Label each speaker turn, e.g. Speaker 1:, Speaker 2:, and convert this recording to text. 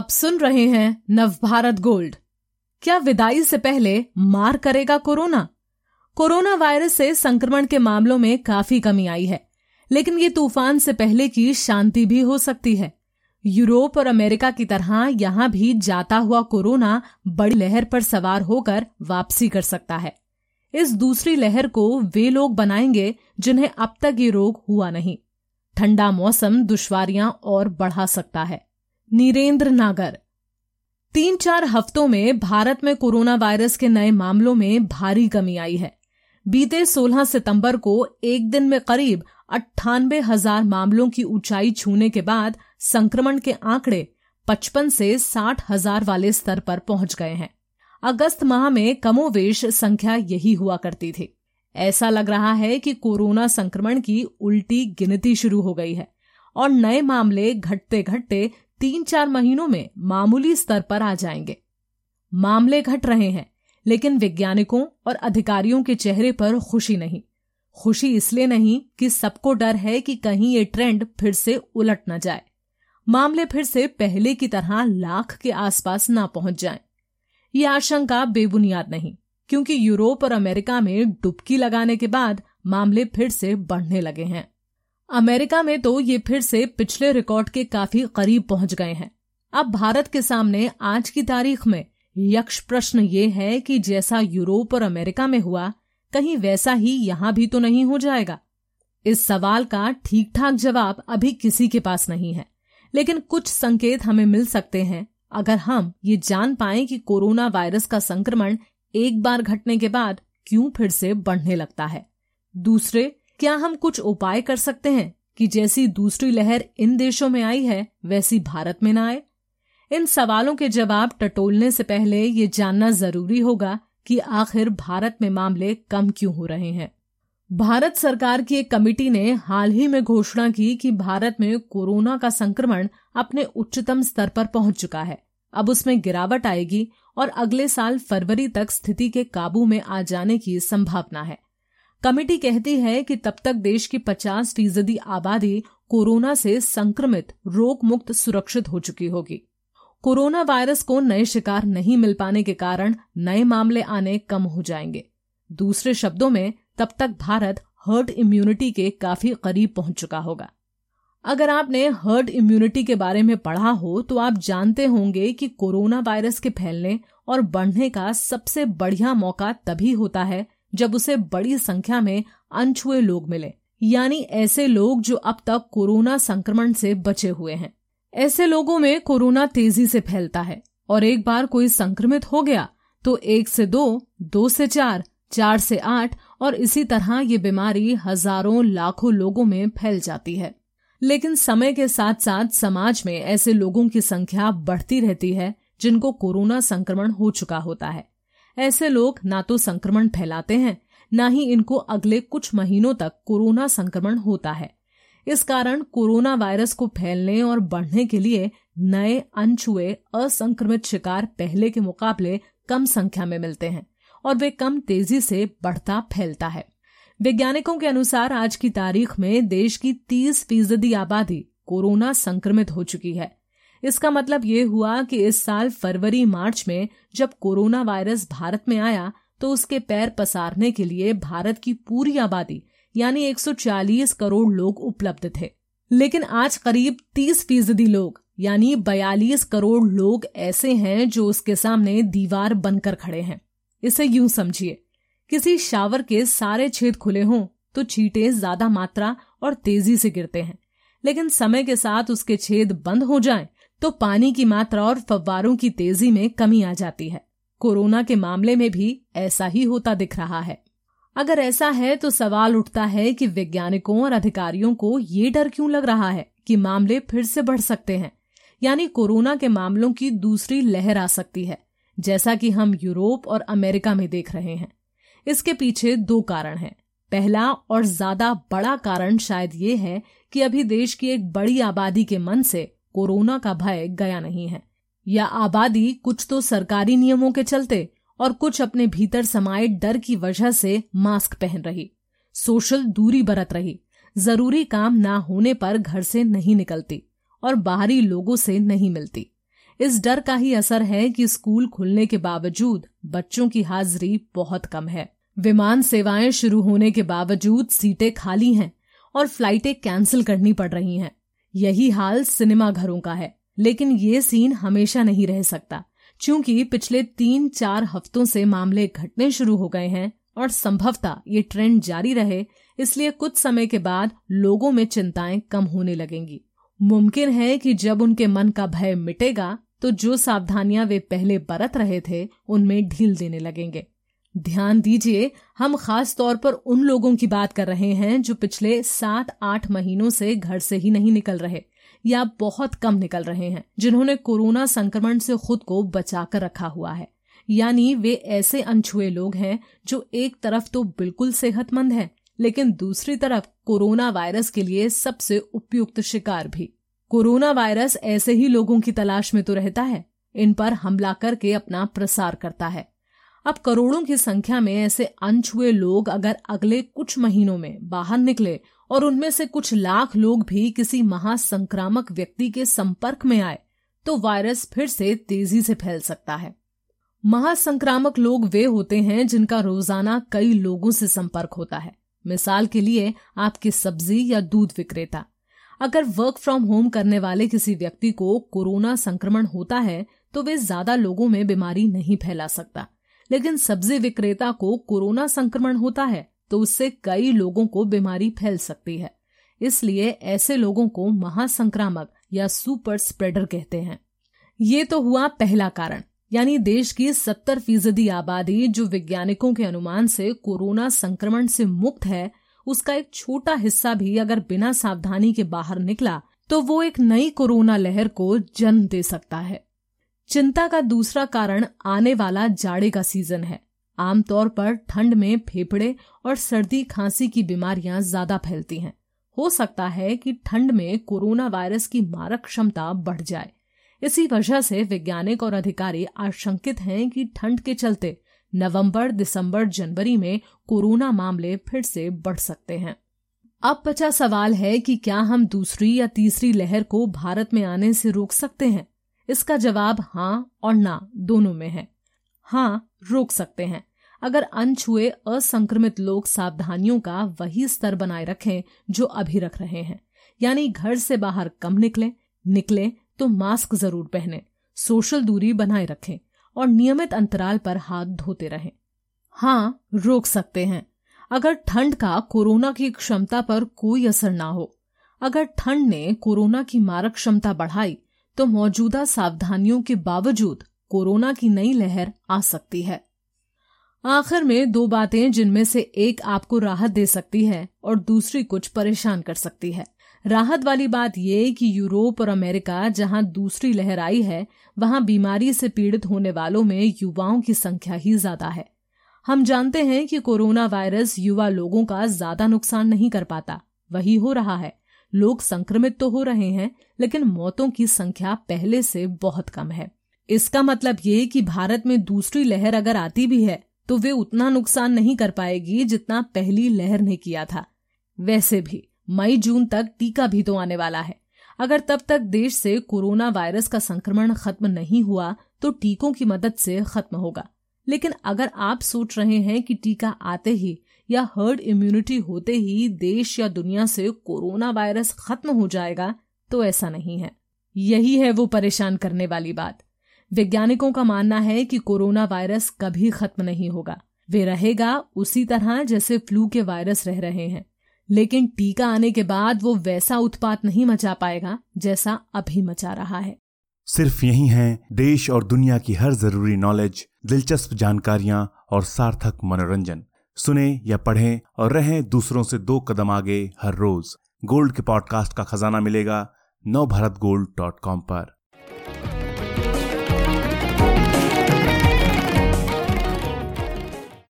Speaker 1: आप सुन रहे हैं नवभारत गोल्ड। क्या विदाई से पहले मार करेगा कोरोना? कोरोना वायरस से संक्रमण के मामलों में काफ़ी कमी आई है, लेकिन ये तूफ़ान से पहले की शांति भी हो सकती है। यूरोप और अमेरिका की तरह यहाँ भी जाता हुआ कोरोना बड़ी लहर पर सवार होकर वापसी कर सकता है। इस दूसरी लहर को वे लोग बनाएँगे जिन्हें अब तक ये रोग हुआ नहीं। ठंडा मौसम दुश्वारियाँ और बढ़ा सकता है। नीरेंद्र नागर। तीन चार हफ्तों में भारत में कोरोना वायरस के नए मामलों में भारी कमी आई है। बीते 16 सितंबर को एक दिन में करीब अट्ठानबे हज़ार मामलों की ऊंचाई छूने के बाद संक्रमण के आंकड़े 55 से साठ हज़ार वाले स्तर पर पहुँच गए हैं। अगस्त माह में कमोवेश संख्या यही हुआ करती थी। ऐसा लग रहा है कि कोरोना संक्रमण की उल्टी गिनती शुरू हो गई है और नए मामले घटते घटते तीन चार महीनों में मामूली स्तर पर आ जाएँगे। मामले घट रहे हैं, लेकिन वैज्ञानिकों और अधिकारियों के चेहरे पर खुशी नहीं। खुशी इसलिए नहीं कि सबको डर है कि कहीं ये ट्रेंड फिर से उलट न जाए। मामले फिर से पहले की तरह लाख के आसपास ना पहुँच जाएँ। ये आशंका बेबुनियाद नहीं, क्योंकि यूरोप और अमेरिका में डुबकी लगाने के बाद मामले फिर से बढ़ने लगे हैं। अमेरिका में तो ये फिर से पिछले रिकॉर्ड के काफ़ी करीब पहुँच गए हैं। अब भारत के सामने आज की तारीख में यक्ष प्रश्न ये है कि जैसा यूरोप और अमेरिका में हुआ, कहीं वैसा ही यहाँ भी तो नहीं हो जाएगा। इस सवाल का ठीक ठाक जवाब अभी किसी के पास नहीं है। लेकिन कुछ संकेत हमें मिल सकते हैं, अगर हम ये जान पाए कि कोरोना वायरस का संक्रमण एक बार घटने के बाद क्यों फिर से बढ़ने लगता है। दूसरे क्या हम कुछ उपाय कर सकते हैं कि जैसी दूसरी लहर इन देशों में आई है, वैसी भारत में न आए? इन सवालों के जवाब टटोलने से पहले ये जानना ज़रूरी होगा कि आखिर भारत में मामले कम क्यों हो रहे हैं। भारत सरकार की एक कमेटी ने हाल ही में घोषणा की कि भारत में कोरोना का संक्रमण अपने उच्चतम स्तर पर पहुँच चुका है। अब उसमें गिरावट आएगी और अगले साल फरवरी तक स्थिति के काबू में आ जाने की संभावना है। कमेटी कहती है कि तब तक देश की 50 फ़ीसदी आबादी कोरोना से संक्रमित रोग मुक्त सुरक्षित हो चुकी होगी। कोरोना वायरस को नए शिकार नहीं मिल पाने के कारण नए मामले आने कम हो जाएँगे। दूसरे शब्दों में, तब तक भारत हर्ड इम्यूनिटी के काफ़ी करीब पहुँच चुका होगा। अगर आपने हर्ड इम्यूनिटी के बारे में पढ़ा हो तो आप जानते होंगे कि कोरोना वायरस के फैलने और बढ़ने का सबसे बढ़िया मौका तभी होता है जब उसे बड़ी संख्या में अनछुए लोग मिले, यानी ऐसे लोग जो अब तक कोरोना संक्रमण से बचे हुए हैं। ऐसे लोगों में कोरोना तेज़ी से फैलता है और एक बार कोई संक्रमित हो गया तो एक से दो दो से चार चार से आठ और इसी तरह ये बीमारी हज़ारों, लाखों लोगों में फैल जाती है। लेकिन समय के साथ साथ समाज में ऐसे लोगों की संख्या बढ़ती रहती है जिनको कोरोना संक्रमण हो चुका होता है। ऐसे लोग ना तो संक्रमण फैलाते हैं, न ही इनको अगले कुछ महीनों तक कोरोना संक्रमण होता है। इस कारण कोरोना वायरस को फैलने और बढ़ने के लिए नए अनछुए, असंक्रमित शिकार पहले के मुकाबले कम संख्या में मिलते हैं और वे कम तेज़ी से बढ़ता फैलता है। वैज्ञानिकों के अनुसार आज की तारीख में देश की 30 फ़ीसदी आबादी कोरोना संक्रमित हो चुकी है। इसका मतलब ये हुआ कि इस साल फरवरी, मार्च में जब कोरोना वायरस भारत में आया तो उसके पैर पसारने के लिए भारत की पूरी आबादी, यानी 140 करोड़ लोग उपलब्ध थे। लेकिन आज करीब 30 फ़ीसदी लोग, यानी 42 करोड़ लोग ऐसे हैं जो उसके सामने दीवार बनकर खड़े हैं। इसे यूँ समझिए, किसी शावर के सारे छेद खुले हों तो छींटे ज़्यादा मात्रा और तेज़ी से गिरते हैं। लेकिन समय के साथ उसके छेद बंद हो जाएँ तो पानी की मात्रा और फव्वारों की तेज़ी में कमी आ जाती है। कोरोना के मामले में भी ऐसा ही होता दिख रहा है। अगर ऐसा है तो सवाल उठता है कि वैज्ञानिकों और अधिकारियों को ये डर क्यों लग रहा है कि मामले फिर से बढ़ सकते हैं? यानी कोरोना के मामलों की दूसरी लहर आ सकती है, जैसा कि हम यूरोप और अमेरिका में देख रहे हैं। इसके पीछे दो कारण हैं। पहला और ज़्यादा बड़ा कारण शायद ये है कि अभी देश की एक बड़ी आबादी के मन से कोरोना का भय गया नहीं है। या आबादी कुछ तो सरकारी नियमों के चलते और कुछ अपने भीतर समाये डर की वजह से मास्क पहन रही। सोशल दूरी बरत रही। ज़रूरी काम ना होने पर घर से नहीं निकलती और बाहरी लोगों से नहीं मिलती। इस डर का ही असर है कि स्कूल खुलने के बावजूद बच्चों की हाजिरी बहुत कम है। विमान सेवाएँ शुरू होने के बावजूद सीटें खाली हैं और फ्लाइटें कैंसिल करनी पड़ रही हैं। यही हाल सिनेमा घरों का है। लेकिन ये सीन हमेशा नहीं रह सकता, क्योंकि पिछले तीन चार हफ्तों से मामले घटने शुरू हो गए हैं और संभवतः ये ट्रेंड जारी रहे, इसलिए कुछ समय के बाद लोगों में चिंताएँ कम होने लगेंगी। मुमकिन है कि जब उनके मन का भय मिटेगा तो जो सावधानियाँ वे पहले बरत रहे थे, उनमें ढील देने लगेंगे। ध्यान दीजिए, हम खास तौर पर उन लोगों की बात कर रहे हैं जो पिछले सात, आठ महीनों से घर से ही नहीं निकल रहे, या बहुत कम निकल रहे हैं, जिन्होंने कोरोना संक्रमण से खुद को बचाकर रखा हुआ है। यानी वे ऐसे अनछुए लोग हैं जो एक तरफ़ तो बिल्कुल सेहतमंद हैं, लेकिन दूसरी तरफ़ कोरोना वायरस के लिए सबसे उपयुक्त शिकार भी। कोरोना वायरस ऐसे ही लोगों की तलाश में तो रहता है, इन पर हमला करके अपना प्रसार करता है। अब करोड़ों की संख्या में ऐसे अनछुए लोग अगर अगले कुछ महीनों में बाहर निकले और उनमें से कुछ लाख लोग भी किसी महासंक्रामक व्यक्ति के संपर्क में आए तो वायरस फिर से तेज़ी से फैल सकता है। महासंक्रामक लोग वे होते हैं जिनका रोज़ाना कई लोगों से संपर्क होता है। मिसाल के लिए आपकी सब्ज़ी या दूध विक्रेता। अगर वर्क फ्रॉम होम करने वाले किसी व्यक्ति को कोरोना संक्रमण होता है तो वे ज़्यादा लोगों में बीमारी नहीं फैला सकता। लेकिन सब्ज़ी विक्रेता को कोरोना संक्रमण होता है तो उससे कई लोगों को बीमारी फैल सकती है। इसलिए ऐसे लोगों को महासंक्रामक या सुपर स्प्रेडर कहते हैं। ये तो हुआ पहला कारण, यानी देश की सत्तर फ़ीसदी आबादी जो वैज्ञानिकों के अनुमान से कोरोना संक्रमण से मुक्त है, उसका एक छोटा हिस्सा भी अगर बिना सावधानी के बाहर निकला तो वो एक नई कोरोना लहर को जन्म दे सकता है। चिंता का दूसरा कारण आने वाला जाड़े का सीज़न है। आमतौर पर ठंड में फेफड़े और सर्दी खांसी की बीमारियाँ ज़्यादा फैलती हैं। हो सकता है कि ठंड में कोरोना वायरस की मारक क्षमता बढ़ जाए। इसी वजह से वैज्ञानिक और अधिकारी आशंकित हैं कि ठंड के चलते नवंबर, दिसंबर जनवरी में कोरोना मामले फिर से बढ़ सकते हैं। अब बचा सवाल है कि क्या हम दूसरी या तीसरी लहर को भारत में आने से रोक सकते हैं? इसका जवाब हाँ और ना दोनों में है। हाँ रोक सकते हैं। अगर अनछुए असंक्रमित लोग सावधानियों का वही स्तर बनाए रखें जो अभी रख रहे हैं। यानी घर से बाहर कम निकले निकले तो मास्क ज़रूर पहने, सोशल दूरी बनाए रखें और नियमित अंतराल पर हाथ धोते रहें। हाँ रोक सकते हैं। अगर ठंड का कोरोना की क्षमता पर कोई असर ना हो, अगर ठंड ने कोरोना की मारक क्षमता बढ़ाई तो मौजूदा सावधानियों के बावजूद कोरोना की नई लहर आ सकती है। आखिर में दो बातें जिनमें से एक आपको राहत दे सकती है और दूसरी कुछ परेशान कर सकती है। राहत वाली बात ये कि यूरोप और अमेरिका जहाँ दूसरी लहर आई है, वहाँ बीमारी से पीड़ित होने वालों में युवाओं की संख्या ही ज़्यादा है। हम जानते हैं कि कोरोना वायरस युवा लोगों का ज़्यादा नुकसान नहीं कर पाता, वही हो रहा है। लोग संक्रमित तो हो रहे हैं, लेकिन मौतों की संख्या पहले से बहुत कम है। इसका मतलब ये कि भारत में दूसरी लहर अगर आती भी है तो वे उतना नुकसान नहीं कर पाएगी जितना पहली लहर ने किया था। वैसे भी, मई जून तक टीका भी तो आने वाला है। अगर तब तक देश से कोरोना वायरस का संक्रमण खत्म नहीं हुआ तो टीकों की मदद से खत्म होगा। लेकिन अगर आप सोच रहे हैं कि टीका आते ही या हर्ड इम्यूनिटी होते ही देश या दुनिया से कोरोना वायरस खत्म हो जाएगा तो ऐसा नहीं है। यही है वो परेशान करने वाली बात। वैज्ञानिकों का मानना है कि कोरोना वायरस कभी खत्म नहीं होगा। वे रहेगा उसी तरह जैसे फ्लू के वायरस रह रहे हैं। लेकिन टीका आने के बाद वो वैसा उत्पात नहीं मचा पाएगा जैसा अभी मचा रहा है।
Speaker 2: सिर्फ़ यही है, देश और दुनिया की हर ज़रूरी नॉलेज दिलचस्प जानकारियाँ और सार्थक मनोरंजन। सुने या पढ़ें और रहें दूसरों से दो कदम आगे हर रोज। गोल्ड के पॉडकास्ट का खजाना मिलेगा नव भारत गोल्ड डॉट कॉम पर।